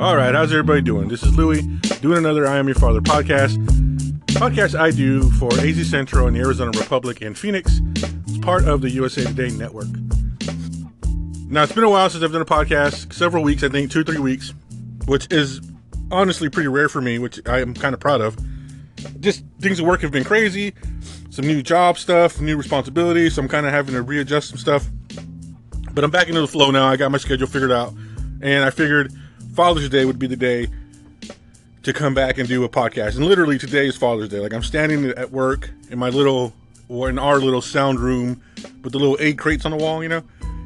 All right, how's everybody doing? This is Louie doing another I Am Your Father podcast. Podcast I do for AZ Central and the Arizona Republic and Phoenix. It's part of the USA Today network. Now, it's been a while since I've done a podcast, several weeks, I think, two three weeks, which is honestly pretty rare for me, which I am kind of proud of. Just things at work have been crazy, some new job stuff, new responsibilities, so I'm kind of having to readjust some stuff. But I'm back into the flow now. I got my schedule figured out, and I figured Father's Day would be the day to come back and do a podcast. And literally today is Father's Day. Like I'm standing at work in my little or in our little sound room with the little egg crates on the wall, you know.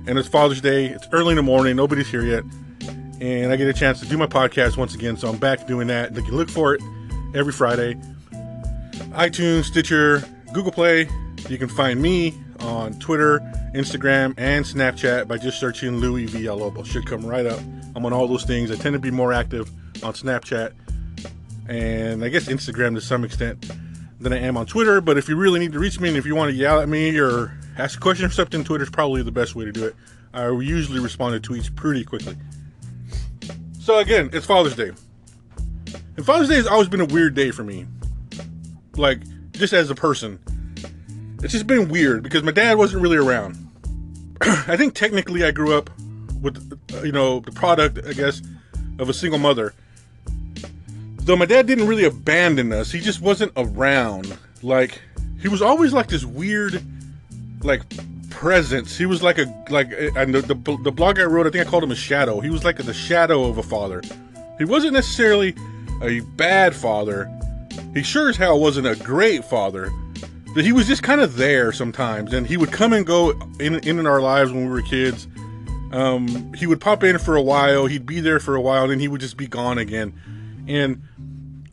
And it's Father's Day. It's early in the morning. Nobody's here yet, and I get a chance to do my podcast once again. So I'm back doing that. You can look for it every Friday. iTunes, Stitcher, Google Play. You can find me on Twitter, Instagram, and Snapchat by just searching Louie Villalobos. Should come right up. I'm on all those things. I tend to be more active on Snapchat and I guess Instagram to some extent than I am on Twitter. But if you really need to reach me and if you want to yell at me or ask a question or something, Twitter's probably the best way to do it. I usually respond to tweets pretty quickly. So again, it's Father's Day. And Father's Day has always been a weird day for me. Like, just as a person. It's just been weird because my dad wasn't really around. I think technically I grew up you know, the product, I guess, of a single mother. Though my dad didn't really abandon us, he just wasn't around. Like, he was always like this weird, like, presence. He was like a, like, and the, the, the blog I wrote, I think I called him a shadow. He was like the shadow of a father. He wasn't necessarily a bad father. He sure as hell wasn't a great father. But he was just kind of there sometimes, and he would come and go in in our lives when we were kids. Um, he would pop in for a while, he'd be there for a while, and then he would just be gone again. And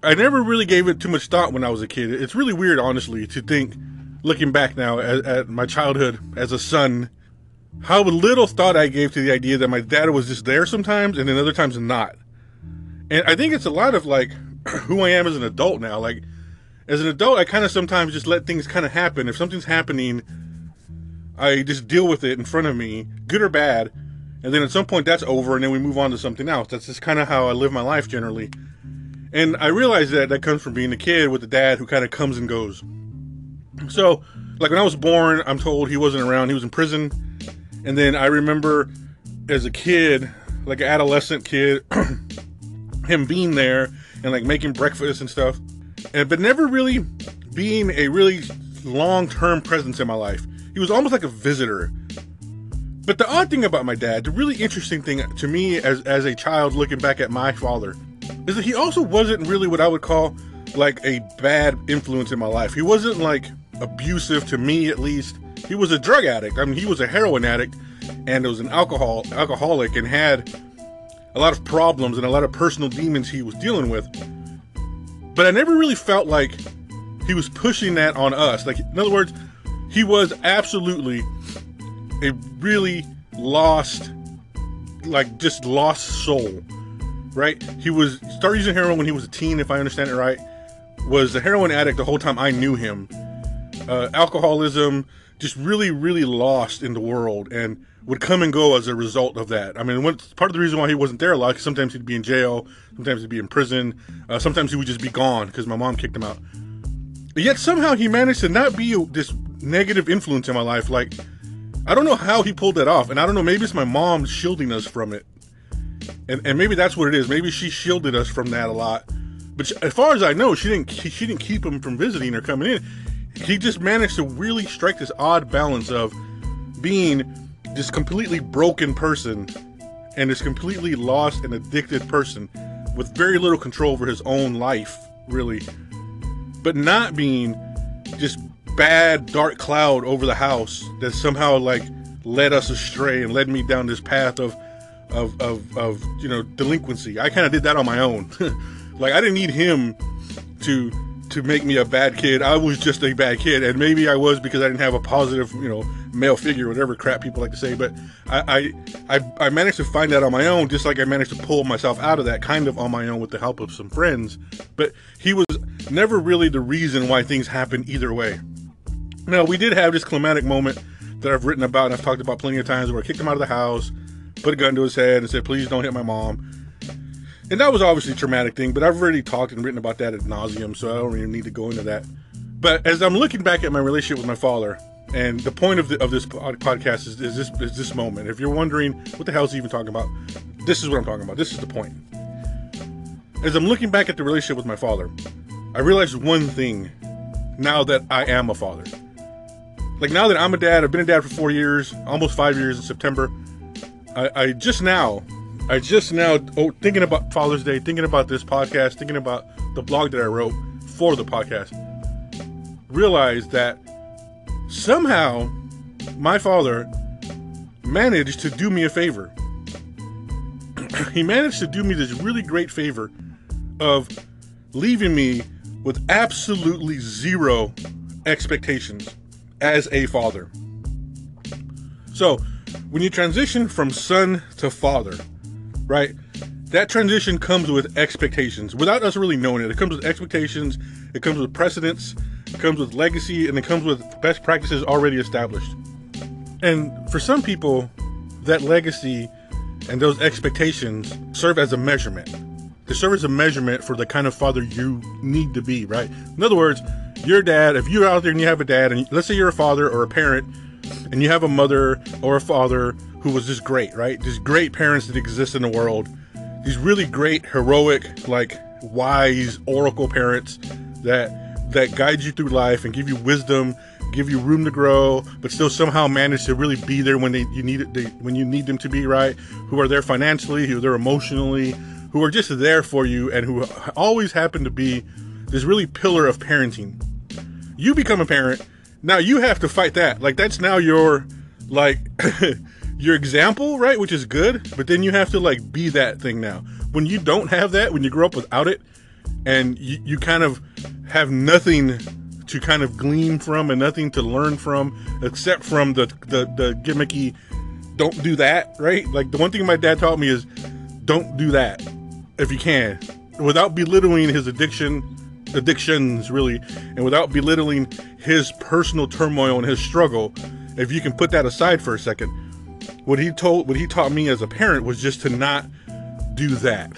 I never really gave it too much thought when I was a kid. It's really weird, honestly, to think, looking back now at, at my childhood as a son, how little thought I gave to the idea that my dad was just there sometimes and then other times not. And I think it's a lot of like who I am as an adult now. Like, as an adult, I kind of sometimes just let things kind of happen. If something's happening, I just deal with it in front of me, good or bad. And then at some point that's over and then we move on to something else. That's just kind of how I live my life generally. And I realize that that comes from being a kid with a dad who kind of comes and goes. So, like when I was born, I'm told he wasn't around. He was in prison. And then I remember as a kid, like an adolescent kid, him being there and like making breakfast and stuff. And but never really being a really long-term presence in my life. He was almost like a visitor. But the odd thing about my dad, the really interesting thing to me as as a child looking back at my father, is that he also wasn't really what I would call like a bad influence in my life. He wasn't like abusive to me at least. He was a drug addict. I mean, he was a heroin addict and was an alcohol alcoholic and had a lot of problems and a lot of personal demons he was dealing with. But I never really felt like he was pushing that on us. Like in other words, he was absolutely a really lost like just lost soul right? He was started using heroin when he was a teen, if I understand it right. Was a heroin addict the whole time I knew him. Uh, alcoholism, just really, really lost in the world, and would come and go as a result of that. I mean, part of the reason why he wasn't there a lot, sometimes he'd be in jail, sometimes he'd be in prison, uh, sometimes he would just be gone because my mom kicked him out. But yet somehow he managed to not be this negative influence in my life. Like, I don't know how he pulled that off, and I don't know. Maybe it's my mom shielding us from it and and maybe that's what it is. Maybe she shielded us from that a lot. But she, as far as I know, she didn't she didn't keep him from visiting or coming in. He just managed to really strike this odd balance of being this completely broken person and this completely lost and addicted person with very little control over his own life, really, but not being just bad dark cloud over the house that somehow like led us astray and led me down this path of of, of, of you know delinquency. I kind of did that on my own. like I didn't need him to to make me a bad kid. I was just a bad kid, and maybe I was because I didn't have a positive you know male figure, whatever crap people like to say. But I I I, I managed to find that on my own, just like I managed to pull myself out of that kind of on my own with the help of some friends. But he was never really the reason why things happened either way. Now we did have this climatic moment that I've written about and I've talked about plenty of times where I kicked him out of the house put a gun to his head and said, "Please don't hit my mom." and that was obviously a traumatic thing, but I've already talked and written about that ad nauseum, so I don't even need to go into that. But as I'm looking back at my relationship with my father, and the point of, the, of this podcast is, is, this is this moment. If you're wondering what the hell is he even talking about, this is what I'm talking about. This is the point. As I'm looking back at the relationship with my father, I realized one thing now that I am a father. Like now that I'm a dad, I've been a dad for four years, almost five years in September. I, I just now, I just now, oh, thinking about Father's Day, thinking about this podcast, thinking about the blog that I wrote for the podcast, realized that somehow my father managed to do me a favor. he managed to do me this really great favor of leaving me with absolutely zero expectations as a father. So, when you transition from son to father, right? That transition comes with expectations without us really knowing it. It comes with expectations, it comes with precedents, it comes with legacy, and it comes with best practices already established. And for some people, that legacy and those expectations serve as a measurement. They serve as a measurement for the kind of father you need to be, right? In other words, your dad, if you're out there and you have a dad, and let's say you're a father or a parent, and you have a mother or a father who was just great, right? These great parents that exist in the world, these really great, heroic, like wise oracle parents that that guide you through life and give you wisdom, give you room to grow, but still somehow manage to really be there when they you need it they, when you need them to be, right? Who are there financially, who are there emotionally, who are just there for you, and who always happen to be this really pillar of parenting you become a parent. Now you have to fight that. Like that's now your like your example, right? Which is good, but then you have to like be that thing now. When you don't have that, when you grow up without it, and you, you kind of have nothing to kind of glean from and nothing to learn from except from the, the the gimmicky don't do that, right? Like the one thing my dad taught me is don't do that if you can without belittling his addiction addictions really and without belittling his personal turmoil and his struggle if you can put that aside for a second what he told what he taught me as a parent was just to not do that.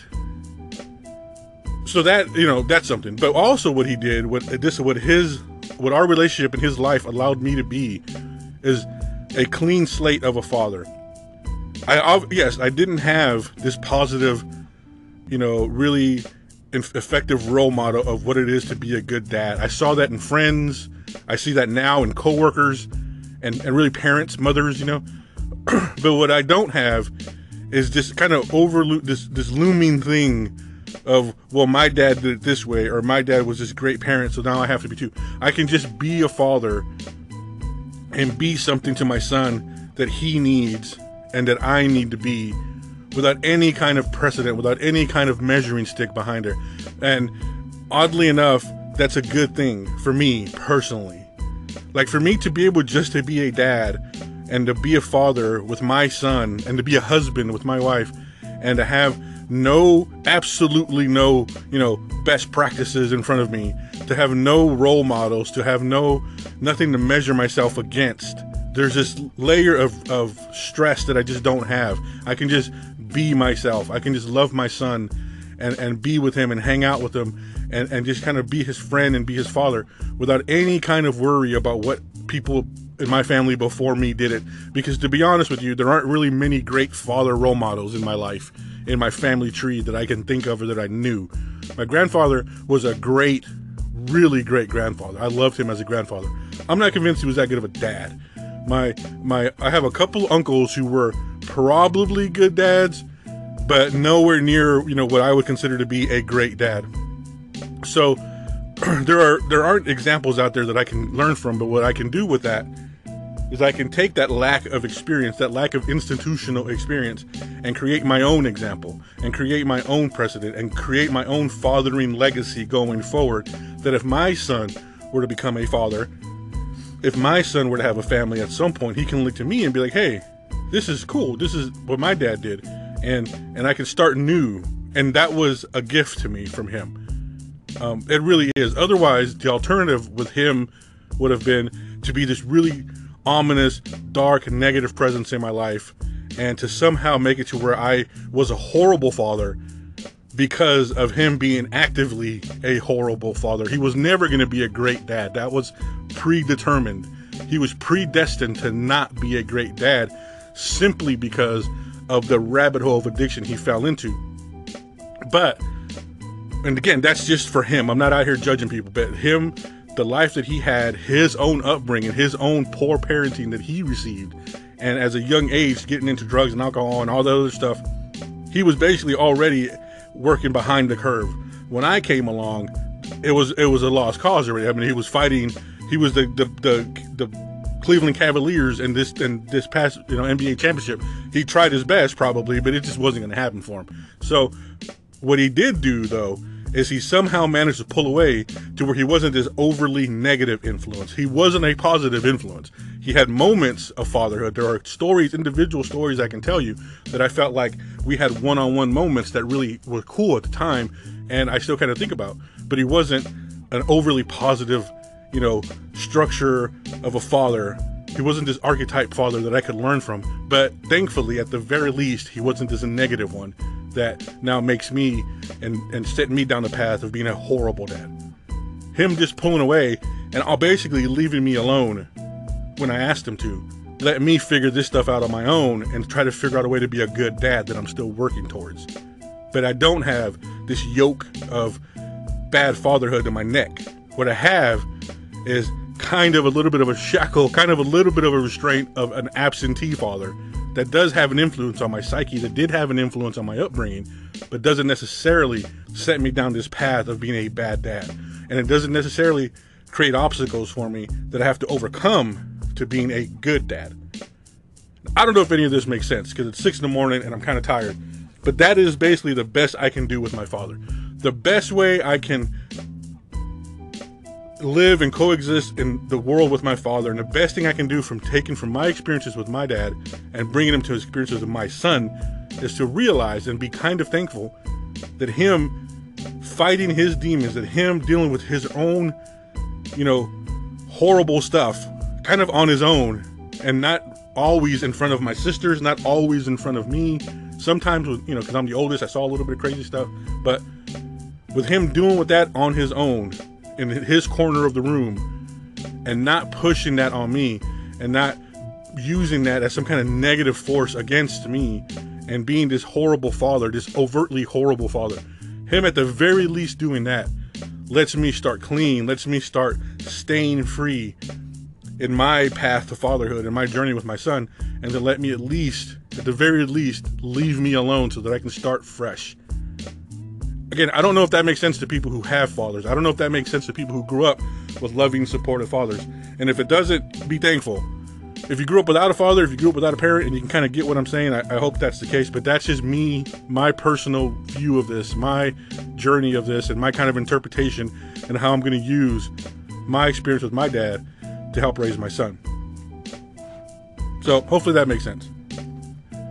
So that you know that's something. But also what he did what this what his what our relationship and his life allowed me to be is a clean slate of a father. I yes i didn't have this positive you know really effective role model of what it is to be a good dad. I saw that in friends. I see that now in coworkers and, and really parents, mothers, you know. but what I don't have is this kind of over this this looming thing of well my dad did it this way or my dad was this great parent so now I have to be too. I can just be a father and be something to my son that he needs and that I need to be without any kind of precedent, without any kind of measuring stick behind her. And oddly enough, that's a good thing for me personally. Like for me to be able just to be a dad and to be a father with my son and to be a husband with my wife and to have no absolutely no you know best practices in front of me to have no role models to have no nothing to measure myself against there's this layer of, of stress that i just don't have i can just be myself. I can just love my son and, and be with him and hang out with him and, and just kind of be his friend and be his father without any kind of worry about what people in my family before me did it. Because to be honest with you, there aren't really many great father role models in my life, in my family tree that I can think of or that I knew. My grandfather was a great, really great grandfather. I loved him as a grandfather. I'm not convinced he was that good of a dad. My my I have a couple uncles who were probably good dads, but nowhere near you know what I would consider to be a great dad. So there are there aren't examples out there that I can learn from, but what I can do with that is I can take that lack of experience, that lack of institutional experience, and create my own example, and create my own precedent, and create my own fathering legacy going forward. That if my son were to become a father, if my son were to have a family at some point, he can look to me and be like, hey, this is cool. This is what my dad did, and and I can start new. And that was a gift to me from him. Um, it really is. Otherwise, the alternative with him would have been to be this really ominous, dark, negative presence in my life, and to somehow make it to where I was a horrible father, because of him being actively a horrible father. He was never going to be a great dad. That was predetermined. He was predestined to not be a great dad simply because of the rabbit hole of addiction he fell into. But, and again, that's just for him. I'm not out here judging people, but him, the life that he had, his own upbringing, his own poor parenting that he received, and as a young age, getting into drugs and alcohol and all the other stuff, he was basically already working behind the curve. When I came along, it was it was a lost cause already. I mean, he was fighting. He was the the the, the Cleveland Cavaliers and this and this past you know NBA championship. He tried his best probably, but it just wasn't going to happen for him. So what he did do though is he somehow managed to pull away to where he wasn't this overly negative influence. He wasn't a positive influence. He had moments of fatherhood. There are stories, individual stories I can tell you that I felt like we had one on one moments that really were cool at the time and I still kind of think about. But he wasn't an overly positive, you know, structure of a father. He wasn't this archetype father that I could learn from. But thankfully, at the very least, he wasn't this negative one that now makes me and and setting me down the path of being a horrible dad. Him just pulling away and all basically leaving me alone when I asked him to, let me figure this stuff out on my own and try to figure out a way to be a good dad that I'm still working towards. But I don't have this yoke of bad fatherhood in my neck. What I have is kind of a little bit of a shackle, kind of a little bit of a restraint of an absentee father that does have an influence on my psyche, that did have an influence on my upbringing, but doesn't necessarily set me down this path of being a bad dad. And it doesn't necessarily create obstacles for me that I have to overcome to being a good dad. I don't know if any of this makes sense because it's six in the morning and I'm kind of tired, but that is basically the best I can do with my father. The best way I can live and coexist in the world with my father. And the best thing I can do from taking from my experiences with my dad and bringing them to his experiences with my son is to realize and be kind of thankful that him fighting his demons, that him dealing with his own, you know, horrible stuff, kind of on his own, and not always in front of my sisters, not always in front of me. Sometimes, with, you know, because I'm the oldest, I saw a little bit of crazy stuff, but with him doing with that on his own in his corner of the room and not pushing that on me and not using that as some kind of negative force against me and being this horrible father, this overtly horrible father. Him at the very least doing that lets me start clean, lets me start staying free in my path to fatherhood and my journey with my son, and to let me at least, at the very least, leave me alone so that I can start fresh again, I don't know if that makes sense to people who have fathers. I don't know if that makes sense to people who grew up with loving, supportive fathers. And if it doesn't, be thankful. If you grew up without a father, if you grew up without a parent, and you can kind of get what I'm saying, I, I hope that's the case. But that's just me, my personal view of this, my journey of this, and my kind of interpretation, and how I'm going to use my experience with my dad to help raise my son. So hopefully that makes sense.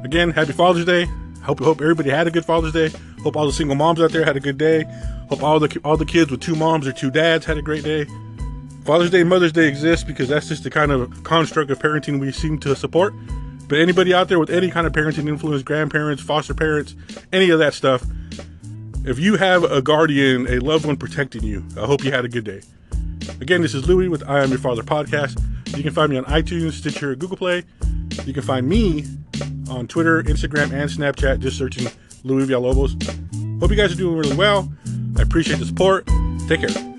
Again, happy Father's Day. Hope hope everybody had a good Father's Day. Hope all the single moms out there had a good day. Hope all the all the kids with two moms or two dads had a great day. Father's Day, Mother's Day exists because that's just the kind of construct of parenting we seem to support. But anybody out there with any kind of parenting influence, grandparents, foster parents, any of that stuff, if you have a guardian, a loved one protecting you, I hope you had a good day. Again, this is Louie with I Am Your Father podcast. You can find me on iTunes, Stitcher, Google Play. You can find me on Twitter, Instagram, and Snapchat, just searching Louie Villalobos. Hope you guys are doing really well. I appreciate the support. Take care.